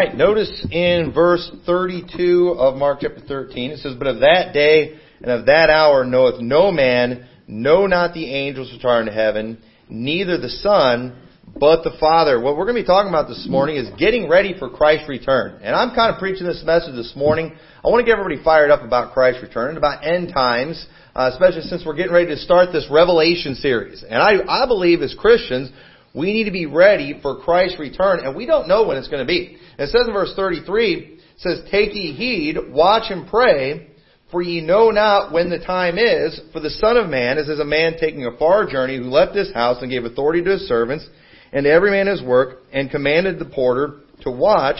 Right, notice in verse 32 of Mark chapter 13, it says, But of that day and of that hour knoweth no man, no not the angels which are in heaven, neither the Son, but the Father. What we're going to be talking about this morning is getting ready for Christ's return. And I'm kind of preaching this message this morning. I want to get everybody fired up about Christ's return and about end times, uh, especially since we're getting ready to start this Revelation series. And I, I believe as Christians, we need to be ready for Christ's return, and we don't know when it's going to be. It says in verse 33, it says, Take ye heed, watch and pray, for ye know not when the time is, for the Son of Man is as a man taking a far journey who left his house and gave authority to his servants, and every man his work, and commanded the porter to watch.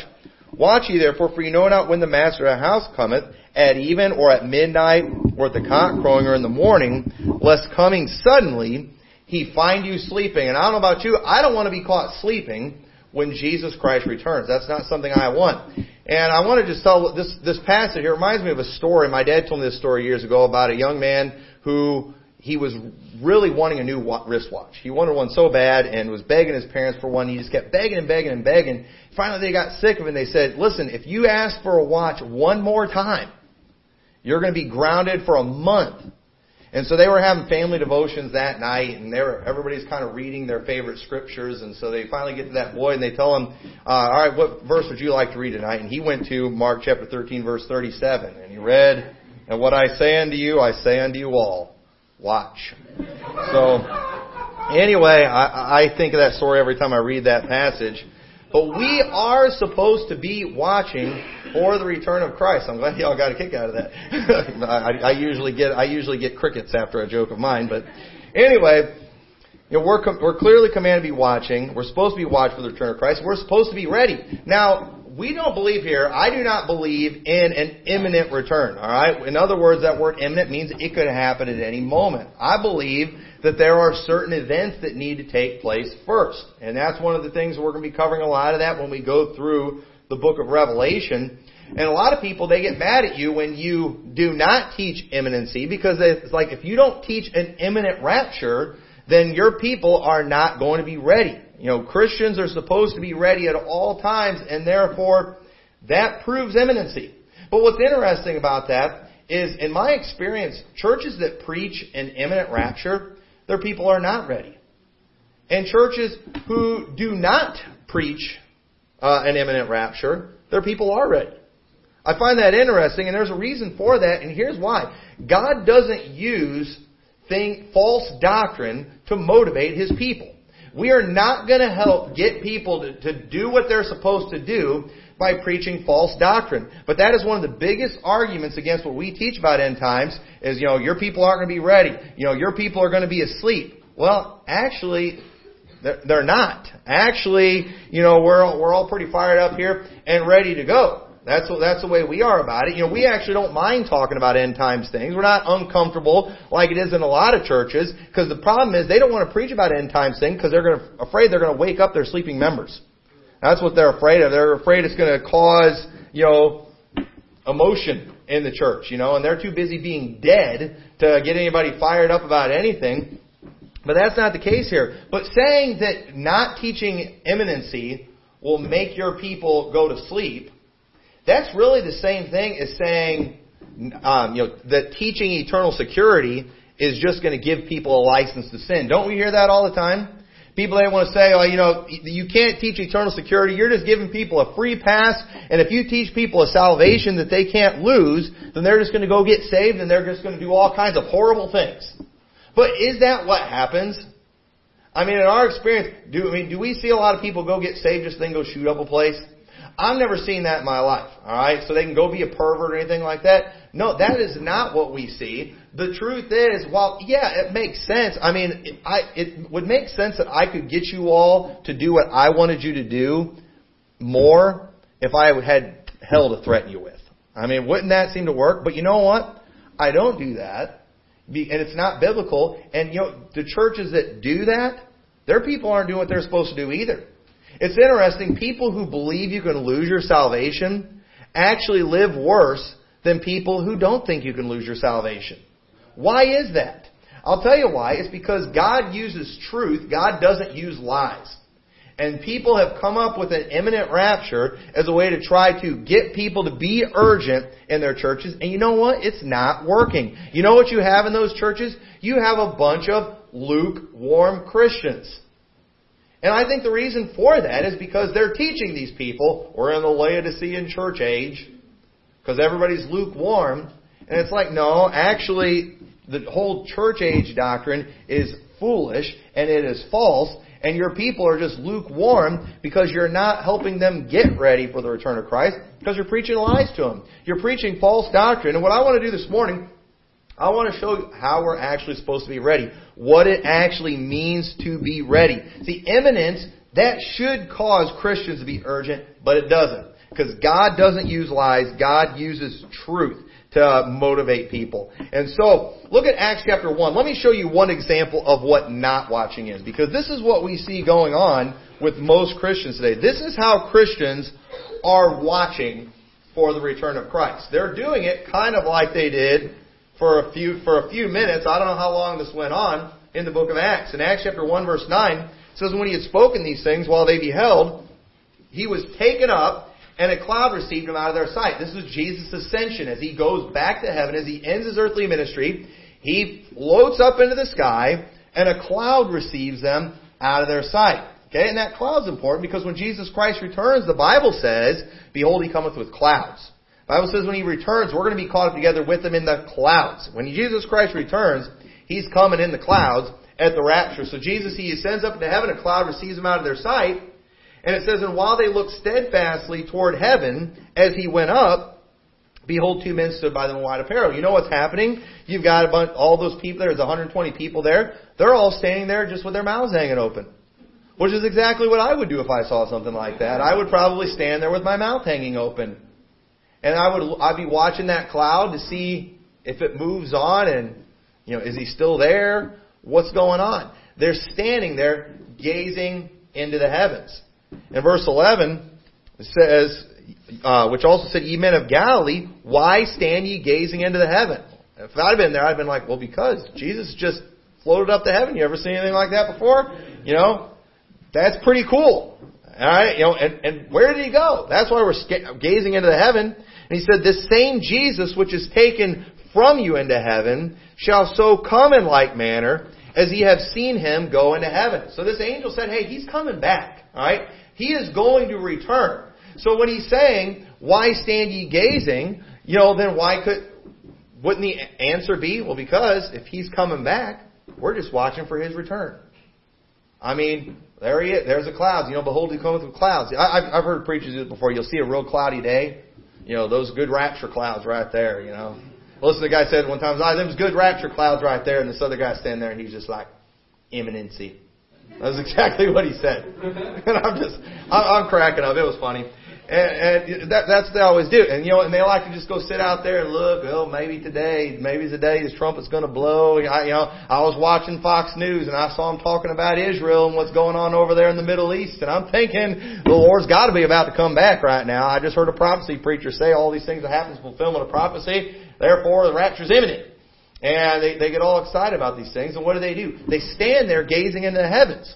Watch ye therefore, for ye know not when the master of the house cometh, at even, or at midnight, or at the cock crowing, or in the morning, lest coming suddenly he find you sleeping. And I don't know about you, I don't want to be caught sleeping when Jesus Christ returns. That's not something I want. And I want to just tell this this passage here reminds me of a story. My dad told me this story years ago about a young man who he was really wanting a new wristwatch. He wanted one so bad and was begging his parents for one. He just kept begging and begging and begging. Finally, they got sick of it and they said, "Listen, if you ask for a watch one more time, you're going to be grounded for a month." And so they were having family devotions that night, and they were, everybody's kind of reading their favorite scriptures. And so they finally get to that boy, and they tell him, uh, "All right, what verse would you like to read tonight?" And he went to Mark chapter 13, verse 37, and he read, "And what I say unto you, I say unto you all, watch." So anyway, I, I think of that story every time I read that passage. But we are supposed to be watching for the return of Christ. I'm glad y'all got a kick out of that. I, I usually get I usually get crickets after a joke of mine, but anyway, you know, we're we're clearly commanded to be watching. We're supposed to be watching for the return of Christ. We're supposed to be ready. Now, we don't believe here. I do not believe in an imminent return. All right. In other words, that word imminent means it could happen at any moment. I believe that there are certain events that need to take place first. And that's one of the things we're going to be covering a lot of that when we go through the book of Revelation. And a lot of people, they get mad at you when you do not teach imminency because it's like if you don't teach an imminent rapture, then your people are not going to be ready. You know, Christians are supposed to be ready at all times and therefore that proves imminency. But what's interesting about that is, in my experience, churches that preach an imminent rapture, their people are not ready. And churches who do not preach uh, an imminent rapture, their people are ready. I find that interesting, and there's a reason for that, and here's why. God doesn't use thing, false doctrine to motivate His people. We are not going to help get people to, to do what they're supposed to do by preaching false doctrine. But that is one of the biggest arguments against what we teach about end times is, you know, your people aren't going to be ready. You know, your people are going to be asleep. Well, actually, they're not. Actually, you know, we're, we're all pretty fired up here and ready to go. That's that's the way we are about it. You know, we actually don't mind talking about end times things. We're not uncomfortable like it is in a lot of churches because the problem is they don't want to preach about end times things because they're to, afraid they're going to wake up their sleeping members. That's what they're afraid of. They're afraid it's going to cause, you know, emotion in the church, you know, and they're too busy being dead to get anybody fired up about anything. But that's not the case here. But saying that not teaching imminency will make your people go to sleep, that's really the same thing as saying, um, you know, that teaching eternal security is just going to give people a license to sin. Don't we hear that all the time? People they want to say, oh, you know, you can't teach eternal security. You're just giving people a free pass. And if you teach people a salvation that they can't lose, then they're just going to go get saved and they're just going to do all kinds of horrible things. But is that what happens? I mean, in our experience, do I mean do we see a lot of people go get saved just then go shoot up a place? I've never seen that in my life. All right, so they can go be a pervert or anything like that. No, that is not what we see. The truth is, while yeah, it makes sense. I mean, it, I it would make sense that I could get you all to do what I wanted you to do more if I had hell to threaten you with. I mean, wouldn't that seem to work? But you know what? I don't do that, and it's not biblical. And you know, the churches that do that, their people aren't doing what they're supposed to do either. It's interesting. People who believe you can lose your salvation actually live worse than people who don't think you can lose your salvation. Why is that? I'll tell you why. It's because God uses truth. God doesn't use lies. And people have come up with an imminent rapture as a way to try to get people to be urgent in their churches. And you know what? It's not working. You know what you have in those churches? You have a bunch of lukewarm Christians. And I think the reason for that is because they're teaching these people, we're in the Laodicean church age, because everybody's lukewarm. And it's like, no, actually, the whole church age doctrine is foolish and it is false and your people are just lukewarm because you're not helping them get ready for the return of Christ because you're preaching lies to them. You're preaching false doctrine. And what I want to do this morning, I want to show you how we're actually supposed to be ready. What it actually means to be ready. See, imminence, that should cause Christians to be urgent, but it doesn't. Because God doesn't use lies, God uses truth to motivate people. And so, look at Acts chapter 1. Let me show you one example of what not watching is, because this is what we see going on with most Christians today. This is how Christians are watching for the return of Christ. They're doing it kind of like they did for a few, for a few minutes. I don't know how long this went on in the book of Acts. In Acts chapter 1 verse 9, it says, When he had spoken these things while they beheld, he was taken up and a cloud received him out of their sight. This is Jesus' ascension as he goes back to heaven, as he ends his earthly ministry. He floats up into the sky, and a cloud receives them out of their sight. Okay, and that cloud's important because when Jesus Christ returns, the Bible says, Behold, he cometh with clouds. Bible says when he returns, we're going to be caught up together with him in the clouds. When Jesus Christ returns, he's coming in the clouds at the rapture. So Jesus, he ascends up into heaven, a cloud receives him out of their sight, and it says, And while they looked steadfastly toward heaven as he went up, behold, two men stood by them in white apparel. You know what's happening? You've got a bunch, all those people, there, there's 120 people there. They're all standing there just with their mouths hanging open. Which is exactly what I would do if I saw something like that. I would probably stand there with my mouth hanging open. And I would, I'd be watching that cloud to see if it moves on and, you know, is he still there? What's going on? They're standing there gazing into the heavens. In verse 11, it says, uh, which also said, Ye men of Galilee, why stand ye gazing into the heaven? If I'd been there, I'd been like, well, because Jesus just floated up to heaven. You ever seen anything like that before? You know, that's pretty cool. All right, you know, and, and where did he go? That's why we're gazing into the heaven. And he said, This same Jesus which is taken from you into heaven shall so come in like manner as ye have seen him go into heaven. So this angel said, Hey, he's coming back. All right? He is going to return. So when he's saying, why stand ye gazing? You know, then why could, wouldn't the answer be, well, because if he's coming back, we're just watching for his return. I mean, there he is. There's the clouds. You know, behold, he cometh with clouds. I, have I've heard preachers do it before. You'll see a real cloudy day. You know, those good rapture clouds right there, you know. Listen, the guy said one time, oh, them's good rapture clouds right there. And this other guy standing there and he's just like, imminency. That's exactly what he said. and I'm just, I'm, I'm cracking up. It was funny. And, and that, that's what they always do. And you know, and they like to just go sit out there and look. Oh, maybe today, maybe the day this trumpet's going to blow. I, you know, I was watching Fox News and I saw them talking about Israel and what's going on over there in the Middle East. And I'm thinking the Lord's got to be about to come back right now. I just heard a prophecy preacher say all these things that happen is fulfillment of prophecy. Therefore, the rapture's imminent. And they, they get all excited about these things. And what do they do? They stand there gazing into the heavens.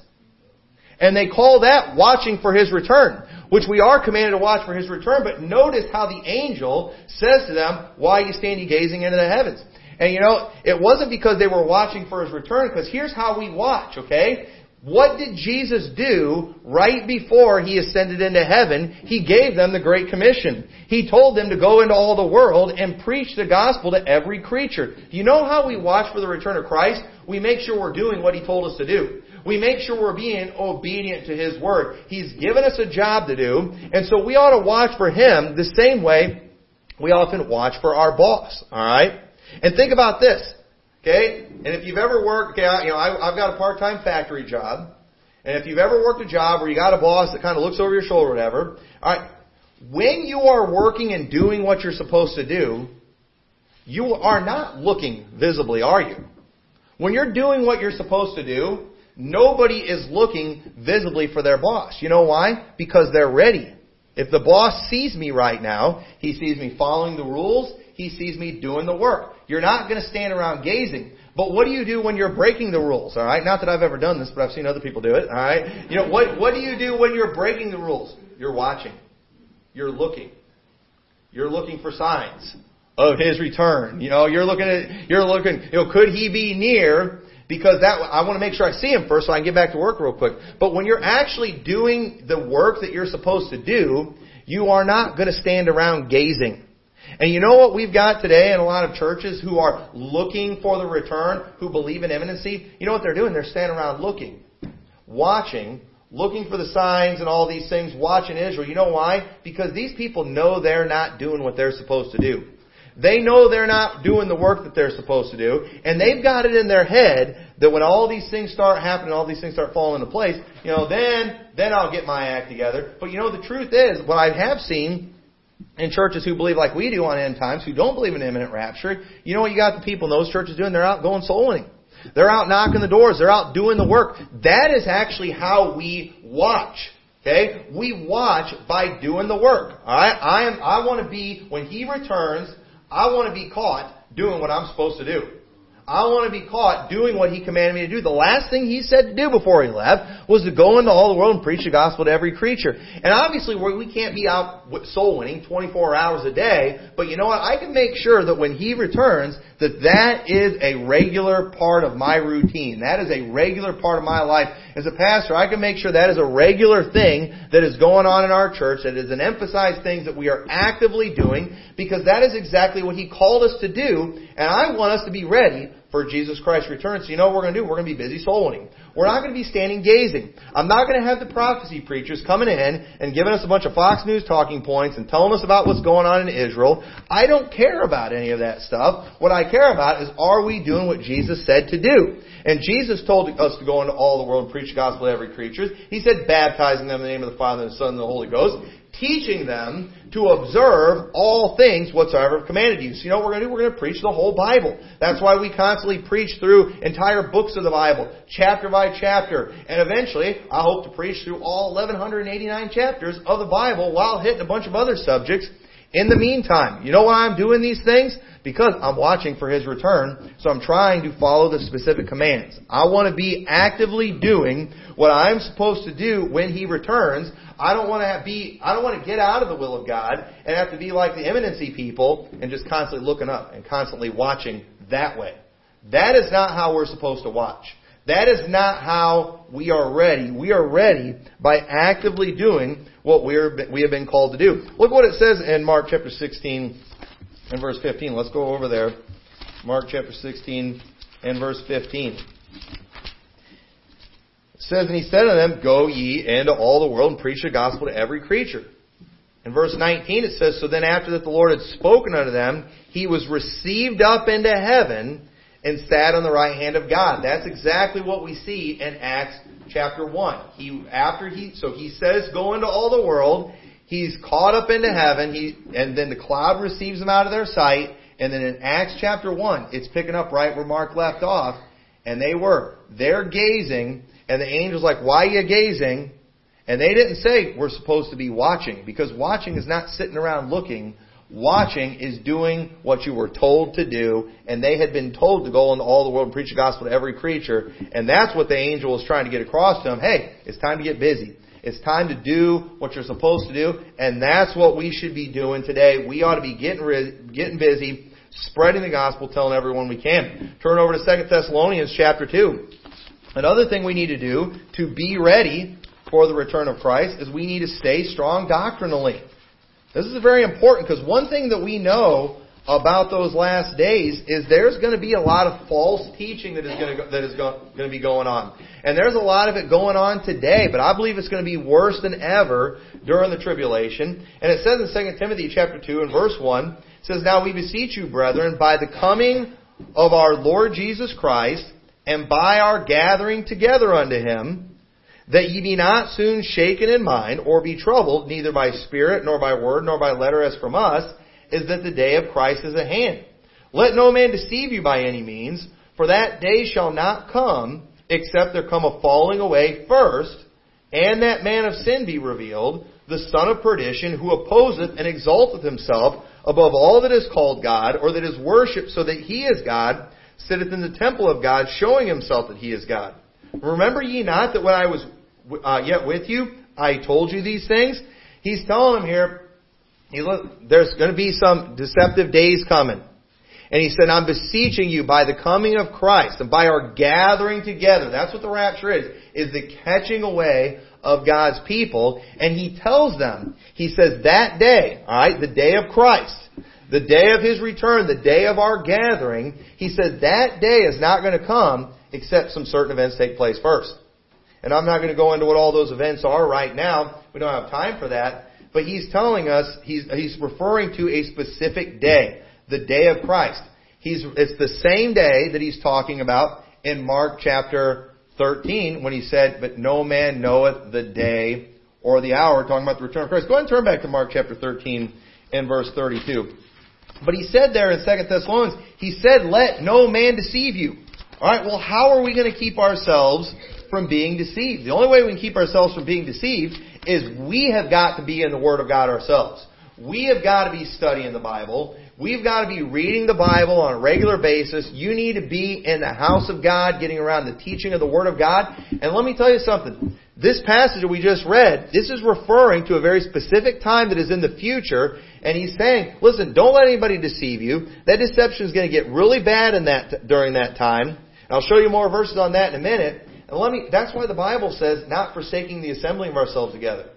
And they call that watching for His return, which we are commanded to watch for His return. But notice how the angel says to them, why are you standing gazing into the heavens? And you know, it wasn't because they were watching for His return, because here's how we watch, okay? What did Jesus do right before He ascended into heaven? He gave them the Great Commission. He told them to go into all the world and preach the gospel to every creature. You know how we watch for the return of Christ? We make sure we're doing what He told us to do. We make sure we're being obedient to His Word. He's given us a job to do, and so we ought to watch for Him the same way we often watch for our boss. Alright? And think about this. Okay? And if you've ever worked, okay, you know, I, I've got a part-time factory job. And if you've ever worked a job where you got a boss that kind of looks over your shoulder or whatever, alright, when you are working and doing what you're supposed to do, you are not looking visibly, are you? When you're doing what you're supposed to do, nobody is looking visibly for their boss. You know why? Because they're ready. If the boss sees me right now, he sees me following the rules, He sees me doing the work. You're not going to stand around gazing. But what do you do when you're breaking the rules? All right, not that I've ever done this, but I've seen other people do it. All right, you know what? What do you do when you're breaking the rules? You're watching. You're looking. You're looking for signs of His return. You know, you're looking at, you're looking. You know, could He be near? Because that I want to make sure I see Him first, so I can get back to work real quick. But when you're actually doing the work that you're supposed to do, you are not going to stand around gazing. And you know what we've got today in a lot of churches who are looking for the return, who believe in imminency? You know what they're doing? They're standing around looking, watching, looking for the signs and all these things, watching Israel. You know why? Because these people know they're not doing what they're supposed to do. They know they're not doing the work that they're supposed to do, and they've got it in their head that when all these things start happening, all these things start falling into place, you know, then, then I'll get my act together. But you know, the truth is, what I have seen in churches who believe like we do on end times, who don't believe in imminent rapture, you know what you got the people in those churches doing? They're out going soul winning. They're out knocking the doors. They're out doing the work. That is actually how we watch. Okay? We watch by doing the work. Alright? I am, I want to be, when He returns, I want to be caught doing what I'm supposed to do. I want to be caught doing what He commanded me to do. The last thing He said to do before He left was to go into all the world and preach the gospel to every creature. And obviously we can't be out soul winning 24 hours a day, but you know what? I can make sure that when He returns, that that is a regular part of my routine. That is a regular part of my life. As a pastor, I can make sure that is a regular thing that is going on in our church, that is an emphasized thing that we are actively doing, because that is exactly what He called us to do, and I want us to be ready for Jesus Christ's return. So you know what we're going to do? We're going to be busy soul winning. We're not going to be standing gazing. I'm not going to have the prophecy preachers coming in and giving us a bunch of Fox News talking points and telling us about what's going on in Israel. I don't care about any of that stuff. What I care about is are we doing what Jesus said to do? And Jesus told us to go into all the world and preach the gospel to every creature. He said baptizing them in the name of the Father and the Son and the Holy Ghost teaching them to observe all things whatsoever commanded you. So you know what we're going to do? We're going to preach the whole Bible. That's why we constantly preach through entire books of the Bible, chapter by chapter. And eventually, I hope to preach through all 1189 chapters of the Bible while hitting a bunch of other subjects in the meantime. You know why I'm doing these things? Because I'm watching for His return, so I'm trying to follow the specific commands. I want to be actively doing what I'm supposed to do when He returns. I don't want to be, I don't want to get out of the will of God and have to be like the imminency people and just constantly looking up and constantly watching that way. That is not how we're supposed to watch. That is not how we are ready. We are ready by actively doing what we are we have been called to do. Look what it says in Mark chapter 16 and verse 15. Let's go over there. Mark chapter 16 and verse 15. It says, And he said unto them, Go ye into all the world and preach the gospel to every creature. In verse 19 it says, So then after that the Lord had spoken unto them, he was received up into heaven and sat on the right hand of God. That's exactly what we see in Acts chapter 1. He, after he, so he says, go into all the world. He's caught up into heaven. He, and then the cloud receives him out of their sight. And then in Acts chapter 1, it's picking up right where Mark left off. And they were. They're gazing and the angel's like, why are you gazing? And they didn't say we're supposed to be watching, because watching is not sitting around looking. Watching is doing what you were told to do, and they had been told to go into all the world and preach the gospel to every creature, and that's what the angel was trying to get across to them. Hey, it's time to get busy. It's time to do what you're supposed to do, and that's what we should be doing today. We ought to be getting getting busy, spreading the gospel, telling everyone we can. Turn over to 2 Thessalonians chapter 2. Another thing we need to do to be ready for the return of Christ is we need to stay strong doctrinally. This is very important because one thing that we know about those last days is there's going to be a lot of false teaching that is going to, that is going to be going on. And there's a lot of it going on today, but I believe it's going to be worse than ever during the tribulation. And it says in 2 Timothy chapter 2 and verse 1, it says, Now we beseech you, brethren, by the coming of our Lord Jesus Christ, and by our gathering together unto him, that ye be not soon shaken in mind, or be troubled, neither by spirit, nor by word, nor by letter as from us, is that the day of Christ is at hand. Let no man deceive you by any means, for that day shall not come, except there come a falling away first, and that man of sin be revealed, the son of perdition, who opposeth and exalteth himself above all that is called God, or that is worshipped so that he is God, sitteth in the temple of God, showing himself that he is God. Remember ye not that when I was uh, yet with you, I told you these things? He's telling them here, he look, there's going to be some deceptive days coming. And he said, I'm beseeching you by the coming of Christ and by our gathering together. That's what the rapture is, is the catching away of God's people. And he tells them, he says, that day, alright, the day of Christ, the day of his return, the day of our gathering, he says that day is not going to come except some certain events take place first. And I'm not going to go into what all those events are right now. We don't have time for that. But he's telling us, he's, he's referring to a specific day, the day of Christ. He's, it's the same day that he's talking about in Mark chapter 13 when he said, but no man knoweth the day or the hour, talking about the return of Christ. Go ahead and turn back to Mark chapter 13 and verse 32. But he said there in 2 Thessalonians, he said, let no man deceive you. Alright, well how are we going to keep ourselves from being deceived? The only way we can keep ourselves from being deceived is we have got to be in the Word of God ourselves. We have got to be studying the Bible. We've got to be reading the Bible on a regular basis. You need to be in the house of God, getting around the teaching of the Word of God. And let me tell you something. This passage that we just read, this is referring to a very specific time that is in the future, and he's saying, listen, don't let anybody deceive you. That deception is going to get really bad in that, during that time. And I'll show you more verses on that in a minute. And let me, that's why the Bible says, not forsaking the assembling of ourselves together.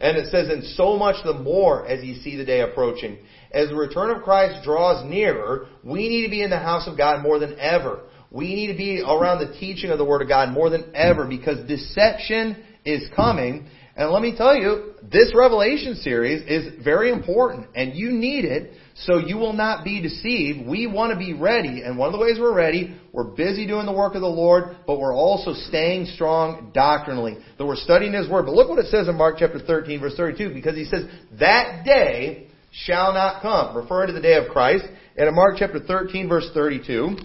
And it says, and so much the more as ye see the day approaching. As the return of Christ draws nearer, we need to be in the house of God more than ever. We need to be around the teaching of the Word of God more than ever because deception is coming. And let me tell you, this Revelation series is very important and you need it so you will not be deceived. We want to be ready and one of the ways we're ready, we're busy doing the work of the Lord, but we're also staying strong doctrinally. That we're studying His Word. But look what it says in Mark chapter 13 verse 32 because He says, that day shall not come, referring to the day of Christ. And in Mark chapter 13 verse 32,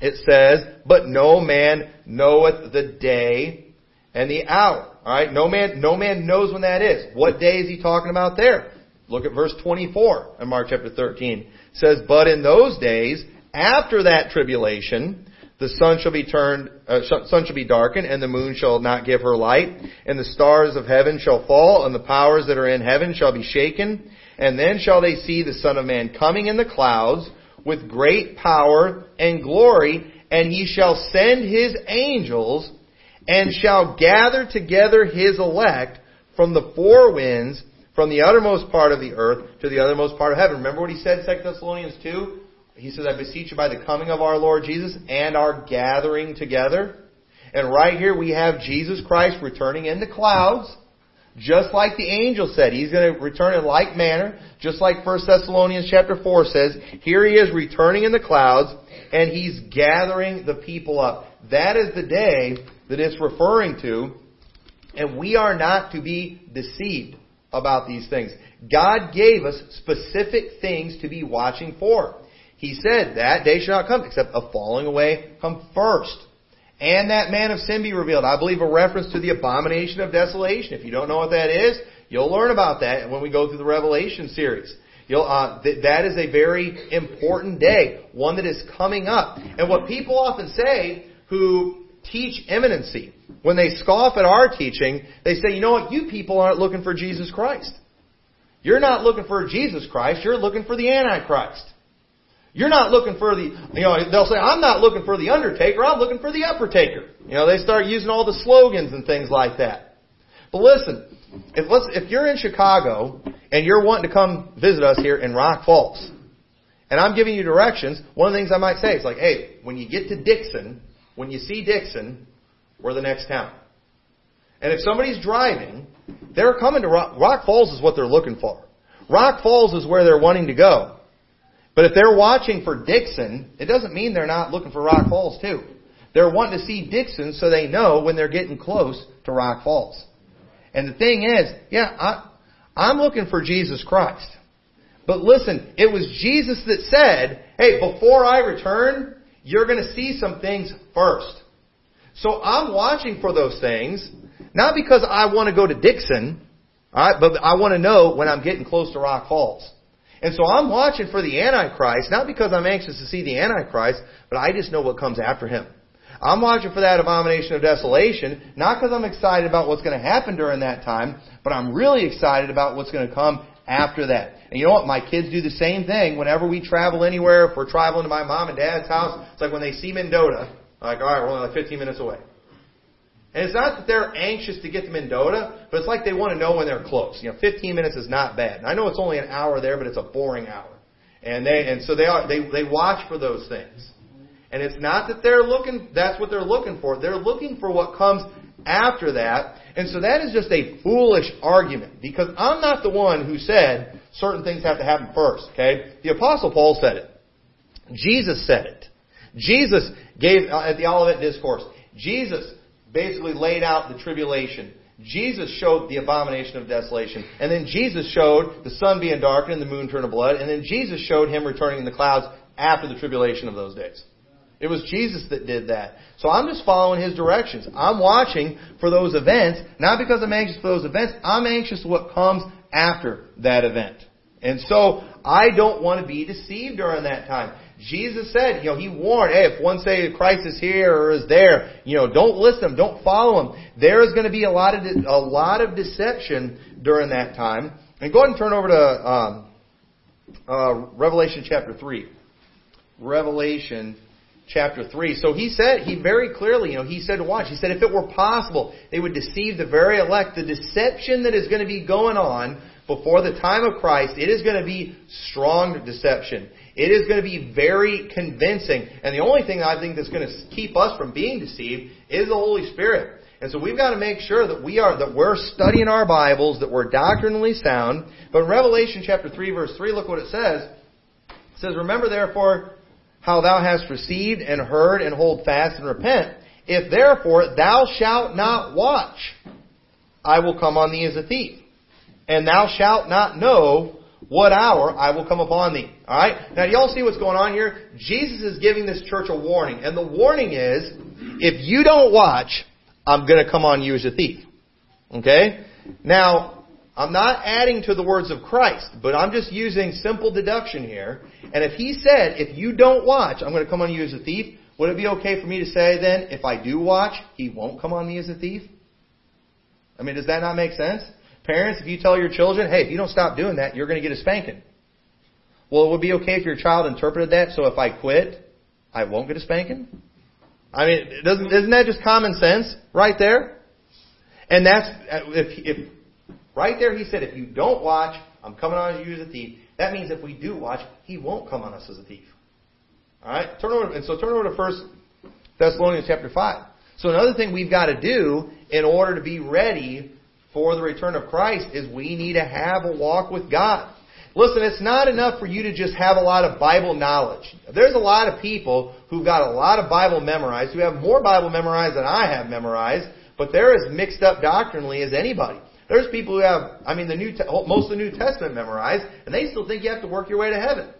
it says, but no man knoweth the day and the hour. Alright, no man, no man knows when that is. What day is he talking about there? Look at verse 24 in Mark chapter 13. It says, but in those days, after that tribulation, the sun shall be turned, uh, sun shall be darkened, and the moon shall not give her light, and the stars of heaven shall fall, and the powers that are in heaven shall be shaken, and then shall they see the Son of Man coming in the clouds with great power and glory, and he shall send his angels and shall gather together his elect from the four winds, from the uttermost part of the earth to the uttermost part of heaven. Remember what he said, 2 Thessalonians 2? He says, I beseech you by the coming of our Lord Jesus and our gathering together. And right here we have Jesus Christ returning in the clouds. Just like the angel said, he's going to return in like manner, just like 1 Thessalonians chapter 4 says, here he is returning in the clouds, and he's gathering the people up. That is the day that it's referring to, and we are not to be deceived about these things. God gave us specific things to be watching for. He said, that day shall not come, except a falling away come first and that man of sin be revealed. I believe a reference to the abomination of desolation. If you don't know what that is, you'll learn about that when we go through the Revelation series. Uh, th- that is a very important day, one that is coming up. And what people often say who teach imminency, when they scoff at our teaching, they say, you know what, you people aren't looking for Jesus Christ. You're not looking for Jesus Christ, you're looking for the Antichrist. You're not looking for the, you know, they'll say, I'm not looking for the undertaker, I'm looking for the uppertaker. You know, they start using all the slogans and things like that. But listen, if, let's, if you're in Chicago and you're wanting to come visit us here in Rock Falls, and I'm giving you directions, one of the things I might say is like, hey, when you get to Dixon, when you see Dixon, we're the next town. And if somebody's driving, they're coming to Rock, Rock Falls is what they're looking for. Rock Falls is where they're wanting to go. But if they're watching for Dixon, it doesn't mean they're not looking for Rock Falls too. They're wanting to see Dixon so they know when they're getting close to Rock Falls. And the thing is, yeah, I, I'm looking for Jesus Christ. But listen, it was Jesus that said, hey, before I return, you're going to see some things first. So I'm watching for those things, not because I want to go to Dixon, alright, but I want to know when I'm getting close to Rock Falls. And so I'm watching for the Antichrist, not because I'm anxious to see the Antichrist, but I just know what comes after him. I'm watching for that abomination of desolation, not because I'm excited about what's going to happen during that time, but I'm really excited about what's going to come after that. And you know what? My kids do the same thing whenever we travel anywhere. If we're traveling to my mom and dad's house, it's like when they see Mendota, like, all right, we're only like 15 minutes away. And it's not that they're anxious to get to Mendota, but it's like they want to know when they're close. You know, 15 minutes is not bad. And I know it's only an hour there, but it's a boring hour. And they and so they are they they watch for those things. And it's not that they're looking, that's what they're looking for. They're looking for what comes after that. And so that is just a foolish argument because I'm not the one who said certain things have to happen first, okay? The apostle Paul said it. Jesus said it. Jesus gave, uh, at the Olivet Discourse, Jesus basically laid out the tribulation. Jesus showed the abomination of desolation. And then Jesus showed the sun being darkened and the moon turned to blood. And then Jesus showed him returning in the clouds after the tribulation of those days. It was Jesus that did that. So I'm just following his directions. I'm watching for those events, not because I'm anxious for those events. I'm anxious for what comes after that event. And so I don't want to be deceived during that time. Jesus said, you know, he warned, hey, if one say Christ is here or is there, you know, don't listen to him, don't follow him. There is going to be a lot of a lot of deception during that time. And go ahead and turn over to um, uh, Revelation chapter three. Revelation chapter 3. So he said, he very clearly, you know, he said to watch. He said if it were possible, they would deceive the very elect. The deception that is going to be going on before the time of Christ, it is going to be strong deception. It is going to be very convincing. And the only thing I think that's going to keep us from being deceived is the Holy Spirit. And so we've got to make sure that we are, that we're studying our Bibles, that we're doctrinally sound. But in Revelation chapter 3 verse 3, look what it says. It says, Remember therefore how thou hast received and heard and hold fast and repent. If therefore thou shalt not watch, I will come on thee as a thief. And thou shalt not know what hour I will come upon thee. Alright? Now, y'all see what's going on here? Jesus is giving this church a warning. And the warning is, if you don't watch, I'm going to come on you as a thief. Okay? Now, I'm not adding to the words of Christ, but I'm just using simple deduction here. And if he said, if you don't watch, I'm going to come on you as a thief, would it be okay for me to say then, if I do watch, he won't come on me as a thief? I mean, does that not make sense? Parents, if you tell your children, hey, if you don't stop doing that, you're going to get a spanking. Well, it would be okay if your child interpreted that, so if I quit, I won't get a spanking? I mean, doesn't, isn't that just common sense right there? And that's, if, if Right there, he said, if you don't watch, I'm coming on you as a thief. That means if we do watch, he won't come on us as a thief. All right, turn over, and so turn over to First Thessalonians chapter five. So another thing we've got to do in order to be ready for the return of Christ is we need to have a walk with God. Listen, it's not enough for you to just have a lot of Bible knowledge. There's a lot of people who've got a lot of Bible memorized, who have more Bible memorized than I have memorized, but they're as mixed up doctrinally as anybody. There's people who have, I mean, the New most of the New Testament memorized, and they still think you have to work your way to heaven.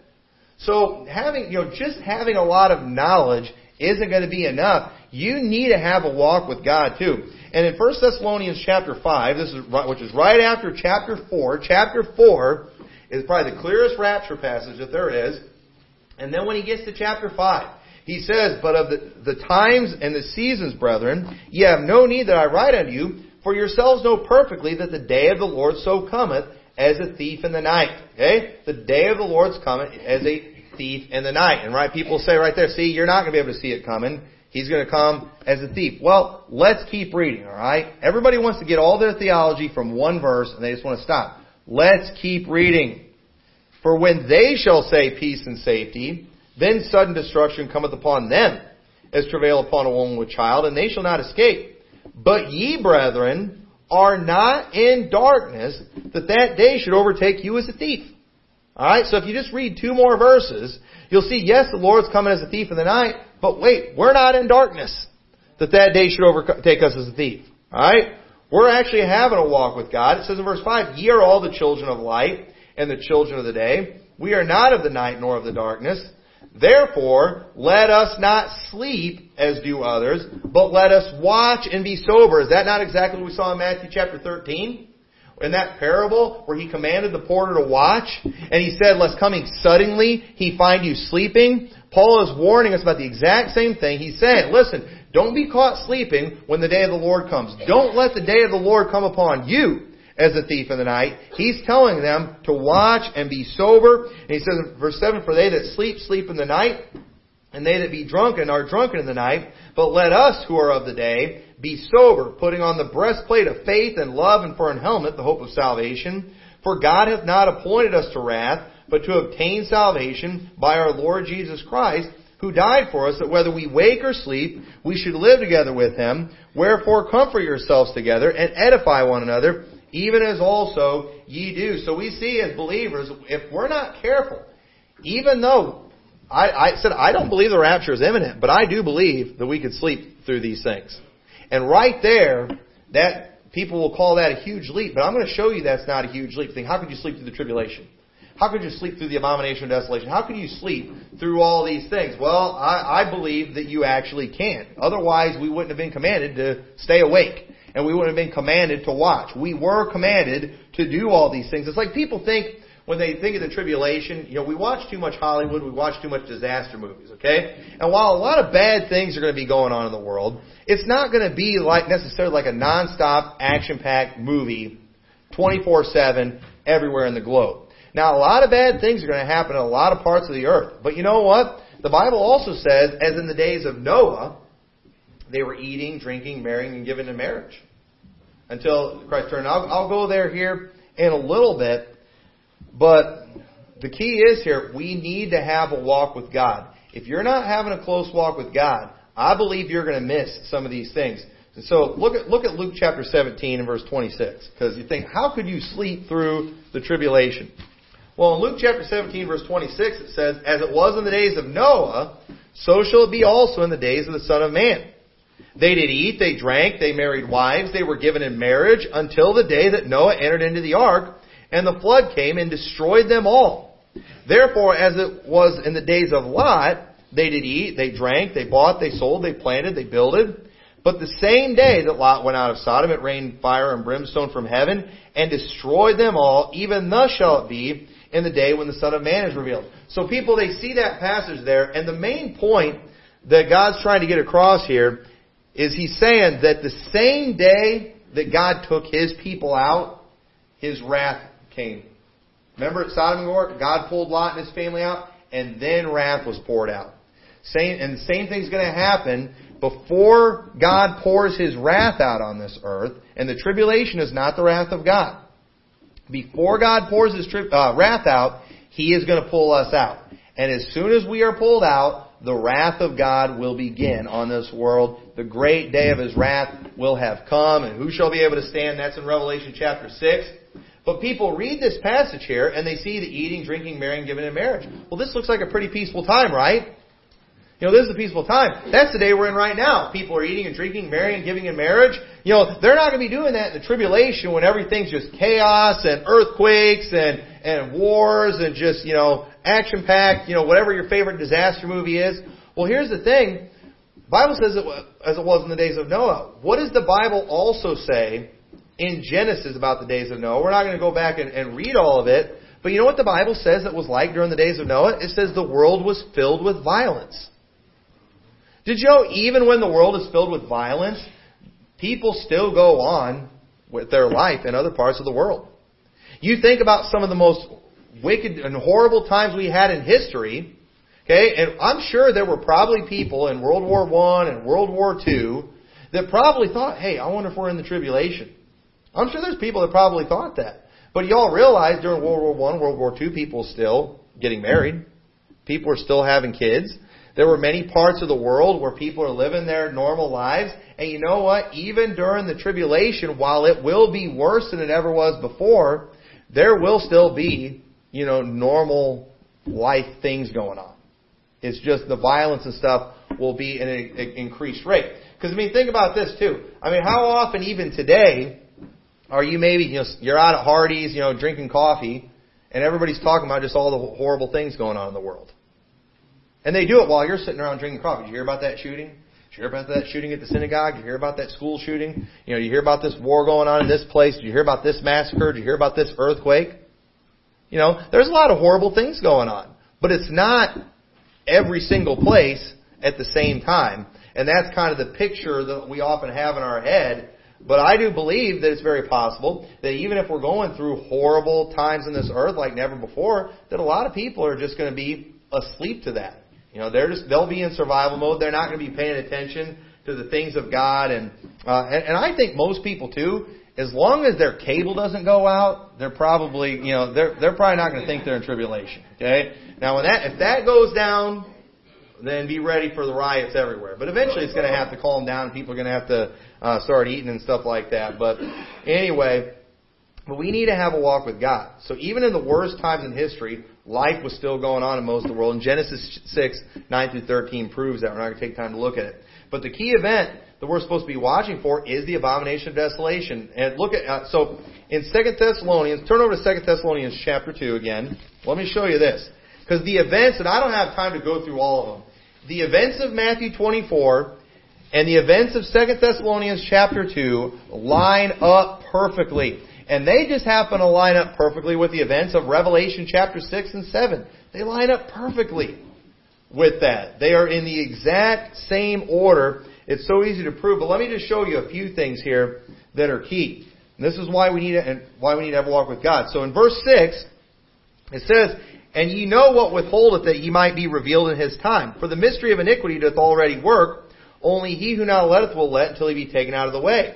So having, you know, just having a lot of knowledge isn't going to be enough. You need to have a walk with God too. And in 1 Thessalonians chapter 5, this is, which is right after chapter 4, chapter 4 is probably the clearest rapture passage that there is. And then when he gets to chapter 5, he says, But of the, the times and the seasons, brethren, ye have no need that I write unto you, for yourselves know perfectly that the day of the Lord so cometh as a thief in the night. Okay? The day of the Lord's coming as a thief in the night. And right, people say right there, see, you're not going to be able to see it coming. He's going to come as a thief. Well, let's keep reading, alright? Everybody wants to get all their theology from one verse and they just want to stop. Let's keep reading. For when they shall say peace and safety, then sudden destruction cometh upon them, as travail upon a woman with child, and they shall not escape. But ye, brethren, are not in darkness, that that day should overtake you as a thief. Alright, so if you just read two more verses, you'll see, yes, the Lord's coming as a thief in the night, but wait, we're not in darkness, that that day should overtake us as a thief. Alright? We're actually having a walk with God. It says in verse 5, Ye are all the children of light and the children of the day. We are not of the night nor of the darkness. Therefore, let us not sleep as do others, but let us watch and be sober. Is that not exactly what we saw in Matthew chapter 13? in that parable where he commanded the porter to watch and he said, lest coming suddenly he find you sleeping? Paul is warning us about the exact same thing. He's saying, listen, don't be caught sleeping when the day of the Lord comes. Don't let the day of the Lord come upon you as a thief in the night. He's telling them to watch and be sober. And he says in verse 7, For they that sleep, sleep in the night, and they that be drunken are drunken in the night. But let us who are of the day be sober, putting on the breastplate of faith and love, and for an helmet the hope of salvation. For God hath not appointed us to wrath, but to obtain salvation by our Lord Jesus Christ, who died for us, that whether we wake or sleep, we should live together with him. Wherefore comfort yourselves together and edify one another, even as also ye do. So we see as believers, if we're not careful, even though I, I said I don't believe the rapture is imminent, but I do believe that we could sleep through these things. And right there, that people will call that a huge leap, but I'm going to show you that's not a huge leap. thing. how could you sleep through the tribulation? How could you sleep through the abomination of desolation? How could you sleep through all these things? Well, I, I believe that you actually can. Otherwise, we wouldn't have been commanded to stay awake. And we wouldn't have been commanded to watch. We were commanded to do all these things. It's like people think when they think of the tribulation, you know, we watch too much Hollywood, we watch too much disaster movies, okay? And while a lot of bad things are going to be going on in the world, it's not going to be like necessarily like a non-stop action-packed movie 24/7 everywhere in the globe. Now, a lot of bad things are going to happen in a lot of parts of the earth. But you know what? The Bible also says, as in the days of Noah, they were eating, drinking, marrying, and giving in marriage. Until Christ turned. I'll, I'll go there here in a little bit. But the key is here, we need to have a walk with God. If you're not having a close walk with God, I believe you're going to miss some of these things. And so look at, look at Luke chapter 17 and verse 26. Because you think, how could you sleep through the tribulation? Well, in Luke chapter 17 verse 26 it says, As it was in the days of Noah, so shall it be also in the days of the Son of Man. They did eat, they drank, they married wives, they were given in marriage until the day that Noah entered into the ark, and the flood came and destroyed them all. Therefore, as it was in the days of Lot, they did eat, they drank, they bought, they sold, they planted, they builded. But the same day that Lot went out of Sodom, it rained fire and brimstone from heaven and destroyed them all. Even thus shall it be in the day when the Son of Man is revealed. So people, they see that passage there, and the main point that God's trying to get across here is He's saying that the same day that God took His people out, His wrath came. Remember at Sodom and Gomorrah, God pulled Lot and his family out, and then wrath was poured out. Same, and the same thing's going to happen before God pours His wrath out on this earth, and the tribulation is not the wrath of God. Before God pours His tri- uh, wrath out, He is going to pull us out. And as soon as we are pulled out, the wrath of God will begin on this world. The great day of His wrath will have come, and who shall be able to stand? That's in Revelation chapter 6. But people read this passage here and they see the eating, drinking, marrying, giving in marriage. Well, this looks like a pretty peaceful time, right? You know, this is a peaceful time. That's the day we're in right now. People are eating and drinking, marrying, giving in marriage. You know, they're not going to be doing that in the tribulation when everything's just chaos and earthquakes and, and wars and just, you know, action packed, you know, whatever your favorite disaster movie is. Well, here's the thing. The Bible says it as it was in the days of Noah. What does the Bible also say in Genesis about the days of Noah. We're not going to go back and, and read all of it, but you know what the Bible says it was like during the days of Noah? It says the world was filled with violence. Did you know even when the world is filled with violence, people still go on with their life in other parts of the world? You think about some of the most wicked and horrible times we had in history, okay, and I'm sure there were probably people in World War One and World War Two that probably thought, hey, I wonder if we're in the tribulation. I'm sure there's people that probably thought that. But y'all realize during World War One, World War Two, people still getting married. People are still having kids. There were many parts of the world where people are living their normal lives. And you know what? Even during the tribulation, while it will be worse than it ever was before, there will still be, you know, normal life things going on. It's just the violence and stuff will be at an increased rate. Because I mean, think about this too. I mean, how often even today or you maybe, you know, you're out at Hardee's, you know, drinking coffee, and everybody's talking about just all the horrible things going on in the world. And they do it while you're sitting around drinking coffee. Did you hear about that shooting? Did you hear about that shooting at the synagogue? Did you hear about that school shooting? You know, you hear about this war going on in this place? Did you hear about this massacre? Did you hear about this earthquake? You know, there's a lot of horrible things going on. But it's not every single place at the same time. And that's kind of the picture that we often have in our head. But I do believe that it's very possible that even if we're going through horrible times in this earth like never before, that a lot of people are just going to be asleep to that. You know, they're just they'll be in survival mode. They're not going to be paying attention to the things of God, and uh, and, and I think most people too. As long as their cable doesn't go out, they're probably you know they're they're probably not going to think they're in tribulation. Okay, now when that if that goes down, then be ready for the riots everywhere. But eventually it's going to have to calm down. People are going to have to uh, start eating and stuff like that. But anyway, but we need to have a walk with God. So even in the worst times in history, life was still going on in most of the world. And Genesis 6, 9 through 13 proves that. We're not going to take time to look at it. But the key event that we're supposed to be watching for is the abomination of desolation. And look at, uh, so in 2 Thessalonians, turn over to 2 Thessalonians chapter 2 again. Let me show you this. Because the events, and I don't have time to go through all of them, the events of Matthew 24 and the events of 2 Thessalonians chapter 2 line up perfectly. And they just happen to line up perfectly with the events of Revelation chapter 6 and 7. They line up perfectly with that. They are in the exact same order. It's so easy to prove, but let me just show you a few things here that are key. And this is why we need to, and why we need to have a walk with God. So in verse 6, it says, And ye know what withholdeth that ye might be revealed in his time. For the mystery of iniquity doth already work, only he who now letteth will let until he be taken out of the way.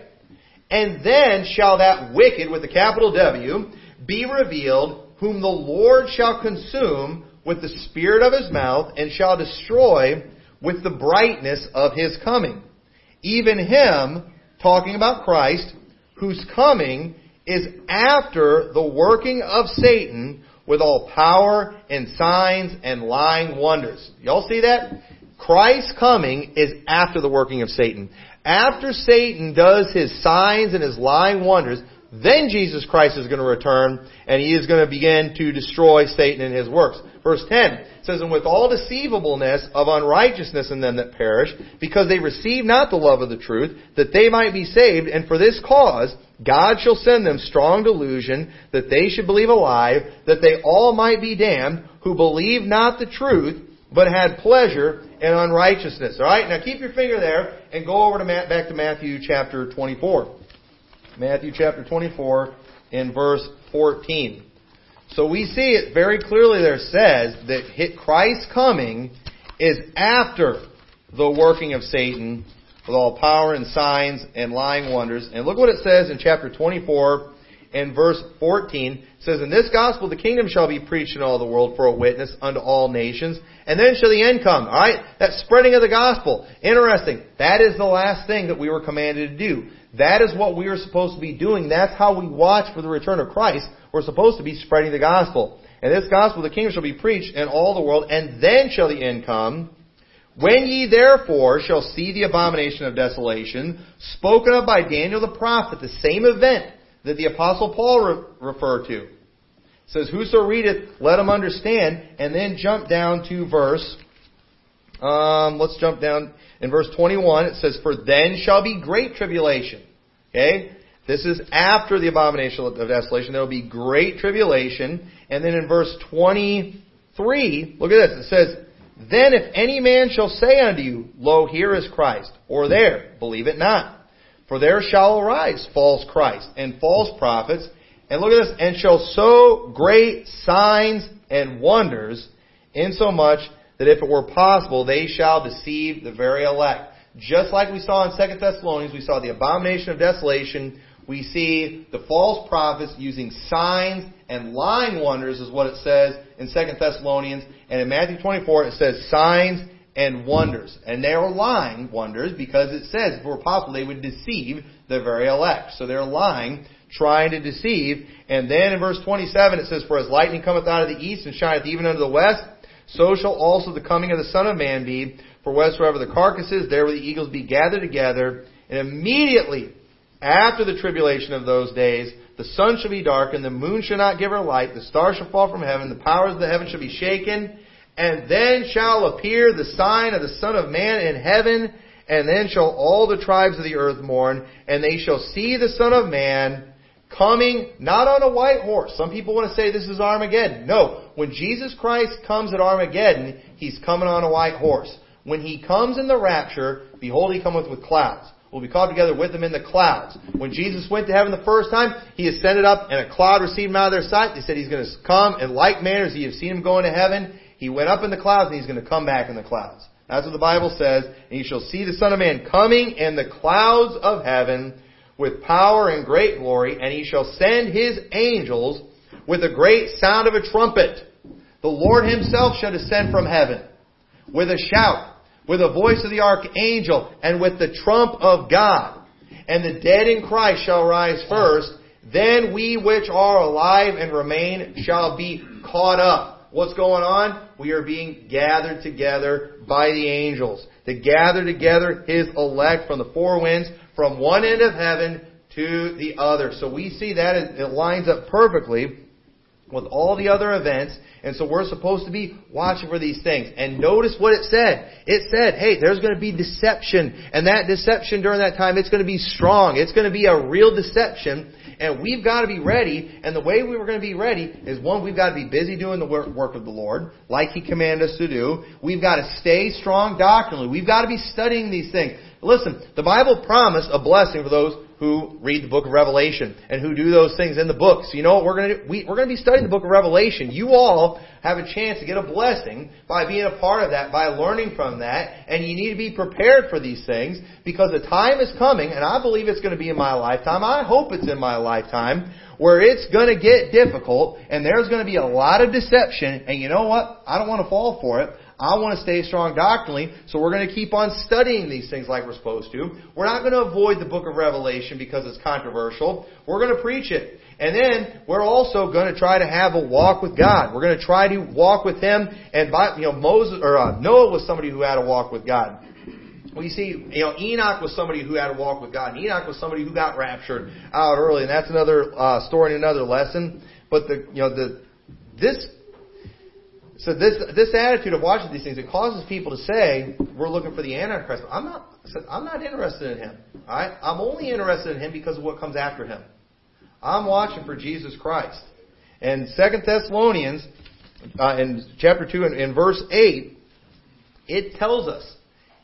And then shall that wicked, with the capital W, be revealed, whom the Lord shall consume with the spirit of his mouth, and shall destroy with the brightness of his coming. Even him, talking about Christ, whose coming is after the working of Satan with all power and signs and lying wonders. Y'all see that? Christ's coming is after the working of Satan. After Satan does his signs and his lying wonders, then Jesus Christ is going to return and he is going to begin to destroy Satan and his works. Verse 10 says, And with all deceivableness of unrighteousness in them that perish, because they receive not the love of the truth, that they might be saved, and for this cause God shall send them strong delusion, that they should believe a lie, that they all might be damned, who believe not the truth, but had pleasure in unrighteousness. All right, now keep your finger there and go over to back to Matthew chapter 24. Matthew chapter 24 in verse 14. So we see it very clearly there says that Christ's coming is after the working of Satan with all power and signs and lying wonders. And look what it says in chapter 24 and verse 14. It says, In this gospel the kingdom shall be preached in all the world for a witness unto all nations, and then shall the end come. Alright? That spreading of the gospel. Interesting. That is the last thing that we were commanded to do. That is what we are supposed to be doing. That's how we watch for the return of Christ. We're supposed to be spreading the gospel. And this gospel, the kingdom shall be preached in all the world, and then shall the end come. When ye therefore shall see the abomination of desolation, spoken of by Daniel the prophet, the same event that the apostle Paul re- referred to. It says, Whoso readeth, let him understand, and then jump down to verse, um, let's jump down in verse 21. It says, For then shall be great tribulation. Okay? This is after the abomination of desolation. There will be great tribulation. And then in verse 23, look at this. It says, Then if any man shall say unto you, Lo, here is Christ, or there, believe it not. For there shall arise false Christ and false prophets, and look at this, and shall show great signs and wonders, insomuch that if it were possible, they shall deceive the very elect. Just like we saw in 2 Thessalonians, we saw the abomination of desolation. We see the false prophets using signs and lying wonders is what it says in 2 Thessalonians. And in Matthew 24, it says signs and wonders. And they are lying wonders because it says if it were possible they would deceive the very elect. So they're lying, trying to deceive. And then in verse 27 it says, For as lightning cometh out of the east and shineth even unto the west, so shall also the coming of the Son of Man be. For wheresoever the carcass is, there will the eagles be gathered together. And immediately after the tribulation of those days, the sun shall be darkened, the moon shall not give her light, the stars shall fall from heaven, the powers of the heaven shall be shaken, and then shall appear the sign of the Son of Man in heaven, and then shall all the tribes of the earth mourn, and they shall see the Son of Man coming not on a white horse. Some people want to say this is Armageddon. No. When Jesus Christ comes at Armageddon, He's coming on a white horse. When He comes in the rapture, behold, He cometh with clouds. We'll be caught together with Him in the clouds. When Jesus went to heaven the first time, He ascended up and a cloud received Him out of their sight. They said He's going to come in like manner as you have seen Him going to heaven. He went up in the clouds and He's going to come back in the clouds. That's what the Bible says. And you shall see the Son of Man coming in the clouds of heaven with power and great glory, and he shall send his angels with a great sound of a trumpet. The Lord himself shall descend from heaven with a shout, with the voice of the archangel, and with the trump of God. And the dead in Christ shall rise first. Then we which are alive and remain shall be caught up. What's going on? We are being gathered together by the angels to gather together His elect from the four winds from one end of heaven to the other. So we see that it lines up perfectly with all the other events, and so we're supposed to be watching for these things. And notice what it said. It said, hey, there's going to be deception, and that deception during that time, it's going to be strong. It's going to be a real deception, and we've got to be ready, and the way we were going to be ready is one, we've got to be busy doing the work of the Lord, like He commanded us to do. We've got to stay strong doctrinally. We've got to be studying these things. Listen, the Bible promised a blessing for those who read the book of Revelation and who do those things in the book. So you know what we're going to do? We, we're going to be studying the book of Revelation. You all have a chance to get a blessing by being a part of that, by learning from that, and you need to be prepared for these things because the time is coming, and I believe it's going to be in my lifetime. I hope it's in my lifetime where it's going to get difficult and there's going to be a lot of deception, and you know what? I don't want to fall for it. I want to stay strong doctrinally, so we're going to keep on studying these things like we're supposed to. We're not going to avoid the book of Revelation because it's controversial. We're going to preach it. And then we're also going to try to have a walk with God. We're going to try to walk with Him. And by, you know, Moses or uh, Noah was somebody who had a walk with God. You see, you know, Enoch was somebody who had a walk with God. And Enoch was somebody who got raptured out early, and that's another uh, story and another lesson. But the, you know, the this so this this attitude of watching these things it causes people to say we're looking for the Antichrist. I'm not. I'm not interested in him. All right? I'm only interested in him because of what comes after him. I'm watching for Jesus Christ. And Second Thessalonians, uh, in chapter two, in, in verse eight, it tells us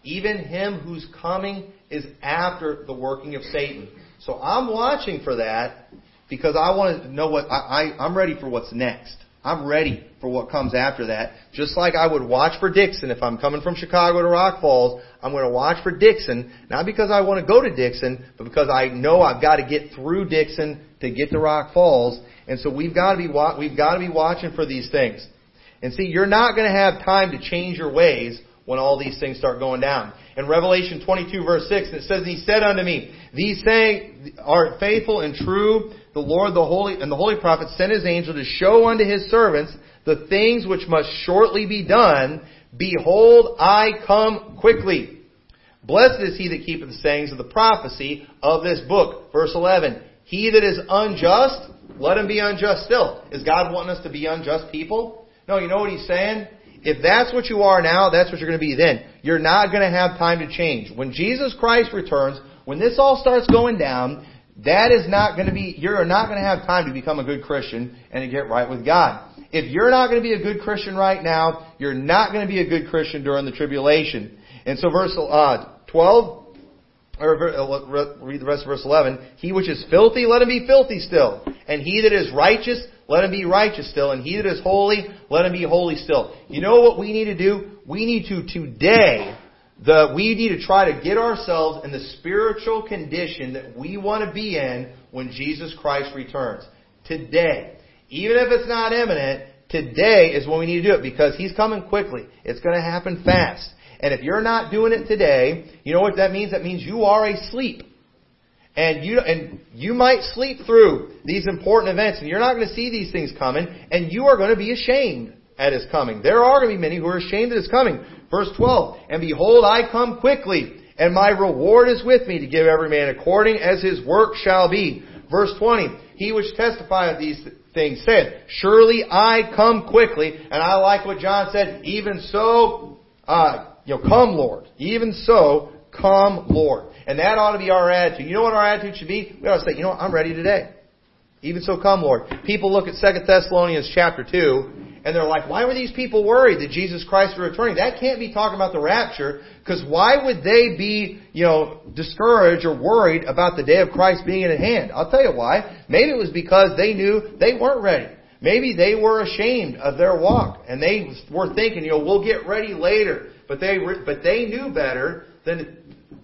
even him who's coming is after the working of Satan. So I'm watching for that because I want to know what I, I I'm ready for what's next. I'm ready for what comes after that. Just like I would watch for Dixon if I'm coming from Chicago to Rock Falls, I'm going to watch for Dixon, not because I want to go to Dixon, but because I know I've got to get through Dixon to get to Rock Falls. And so we've got to be we've got to be watching for these things. And see, you're not going to have time to change your ways when all these things start going down. In Revelation 22 verse 6, it says, He said unto me, These saying are faithful and true, the Lord the Holy and the Holy Prophet sent his angel to show unto his servants the things which must shortly be done. Behold, I come quickly. Blessed is he that keepeth the sayings of the prophecy of this book. Verse 11. He that is unjust, let him be unjust still. Is God wanting us to be unjust people? No, you know what he's saying? If that's what you are now, that's what you're going to be then. You're not going to have time to change. When Jesus Christ returns, when this all starts going down, that is not going to be, you're not going to have time to become a good Christian and to get right with God. If you're not going to be a good Christian right now, you're not going to be a good Christian during the tribulation. And so verse uh, 12, or uh, read the rest of verse 11. He which is filthy, let him be filthy still. And he that is righteous, let him be righteous still. And he that is holy, let him be holy still. You know what we need to do? We need to today the, we need to try to get ourselves in the spiritual condition that we want to be in when Jesus Christ returns. Today. Even if it's not imminent, today is when we need to do it because He's coming quickly. It's going to happen fast. And if you're not doing it today, you know what that means? That means you are asleep. And you, and you might sleep through these important events and you're not going to see these things coming and you are going to be ashamed at His coming. There are going to be many who are ashamed at His coming. Verse 12, And behold, I come quickly, and my reward is with me to give every man according as his work shall be. Verse 20, He which testifieth these things said, Surely I come quickly, and I like what John said, even so, uh, you know, come Lord, even so, come Lord. And that ought to be our attitude. You know what our attitude should be? We ought to say, you know what, I'm ready today. Even so come Lord. People look at 2 Thessalonians chapter 2 and they're like, why were these people worried that Jesus Christ was returning? That can't be talking about the rapture, because why would they be, you know, discouraged or worried about the day of Christ being at hand? I'll tell you why. Maybe it was because they knew they weren't ready. Maybe they were ashamed of their walk, and they were thinking, you know, we'll get ready later. But they, but they knew better than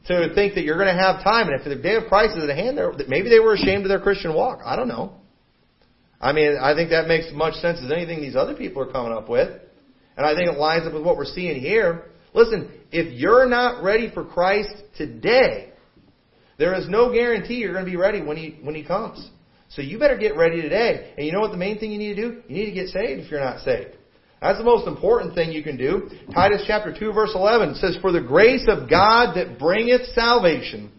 to think that you're going to have time, and if the day of Christ is at hand, maybe they were ashamed of their Christian walk. I don't know. I mean, I think that makes much sense as anything these other people are coming up with. And I think it lines up with what we're seeing here. Listen, if you're not ready for Christ today, there is no guarantee you're going to be ready when he, when he comes. So you better get ready today. And you know what the main thing you need to do? You need to get saved if you're not saved. That's the most important thing you can do. Titus chapter 2 verse 11 says, For the grace of God that bringeth salvation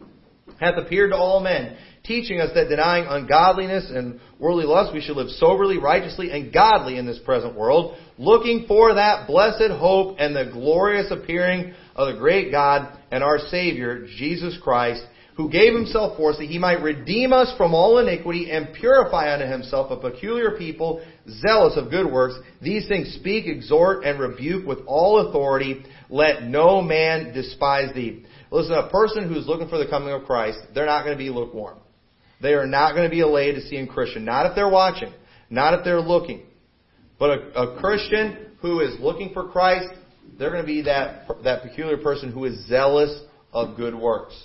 hath appeared to all men, teaching us that denying ungodliness and worldly lust, we should live soberly, righteously, and godly in this present world, looking for that blessed hope and the glorious appearing of the great God and our Savior, Jesus Christ, who gave himself for us that he might redeem us from all iniquity and purify unto himself a peculiar people, zealous of good works. These things speak, exhort, and rebuke with all authority. Let no man despise thee. Listen, a person who's looking for the coming of Christ, they're not going to be lukewarm. They are not going to be a Laodicean Christian. Not if they're watching. Not if they're looking. But a, a Christian who is looking for Christ, they're going to be that, that peculiar person who is zealous of good works.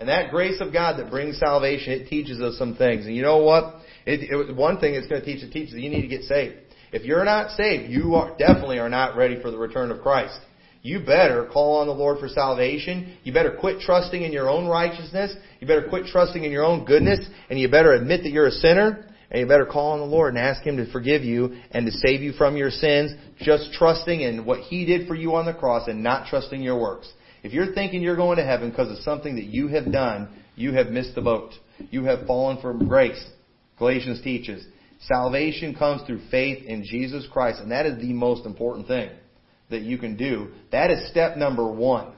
And that grace of God that brings salvation, it teaches us some things. And you know what? It, it, one thing it's going to teach, it teaches you need to get saved. If you're not saved, you are, definitely are not ready for the return of Christ you better call on the Lord for salvation. You better quit trusting in your own righteousness. You better quit trusting in your own goodness. And you better admit that you're a sinner. And you better call on the Lord and ask Him to forgive you and to save you from your sins, just trusting in what He did for you on the cross and not trusting your works. If you're thinking you're going to heaven because of something that you have done, you have missed the boat. You have fallen from grace. Galatians teaches. Salvation comes through faith in Jesus Christ, and that is the most important thing that you can do. That is step number one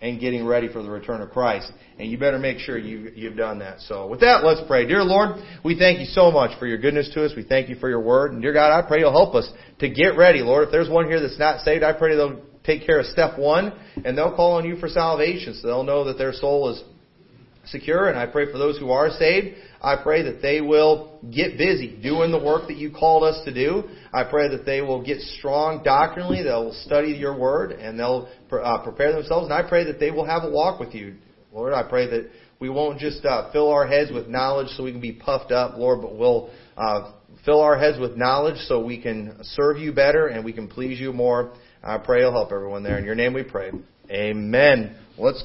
in getting ready for the return of Christ. And you better make sure you, you've done that. So with that, let's pray. Dear Lord, we thank you so much for your goodness to us. We thank you for your word. And dear God, I pray you'll help us to get ready. Lord, if there's one here that's not saved, I pray they'll take care of step one and they'll call on you for salvation so they'll know that their soul is secure. And I pray for those who are saved, I pray that they will get busy doing the work that you called us to do. I pray that they will get strong doctrinally. They'll study your word and they'll uh, prepare themselves. And I pray that they will have a walk with you. Lord, I pray that we won't just uh, fill our heads with knowledge so we can be puffed up, Lord, but we'll uh, fill our heads with knowledge so we can serve you better and we can please you more. I pray you'll help everyone there. In your name we pray. Amen. Let's go.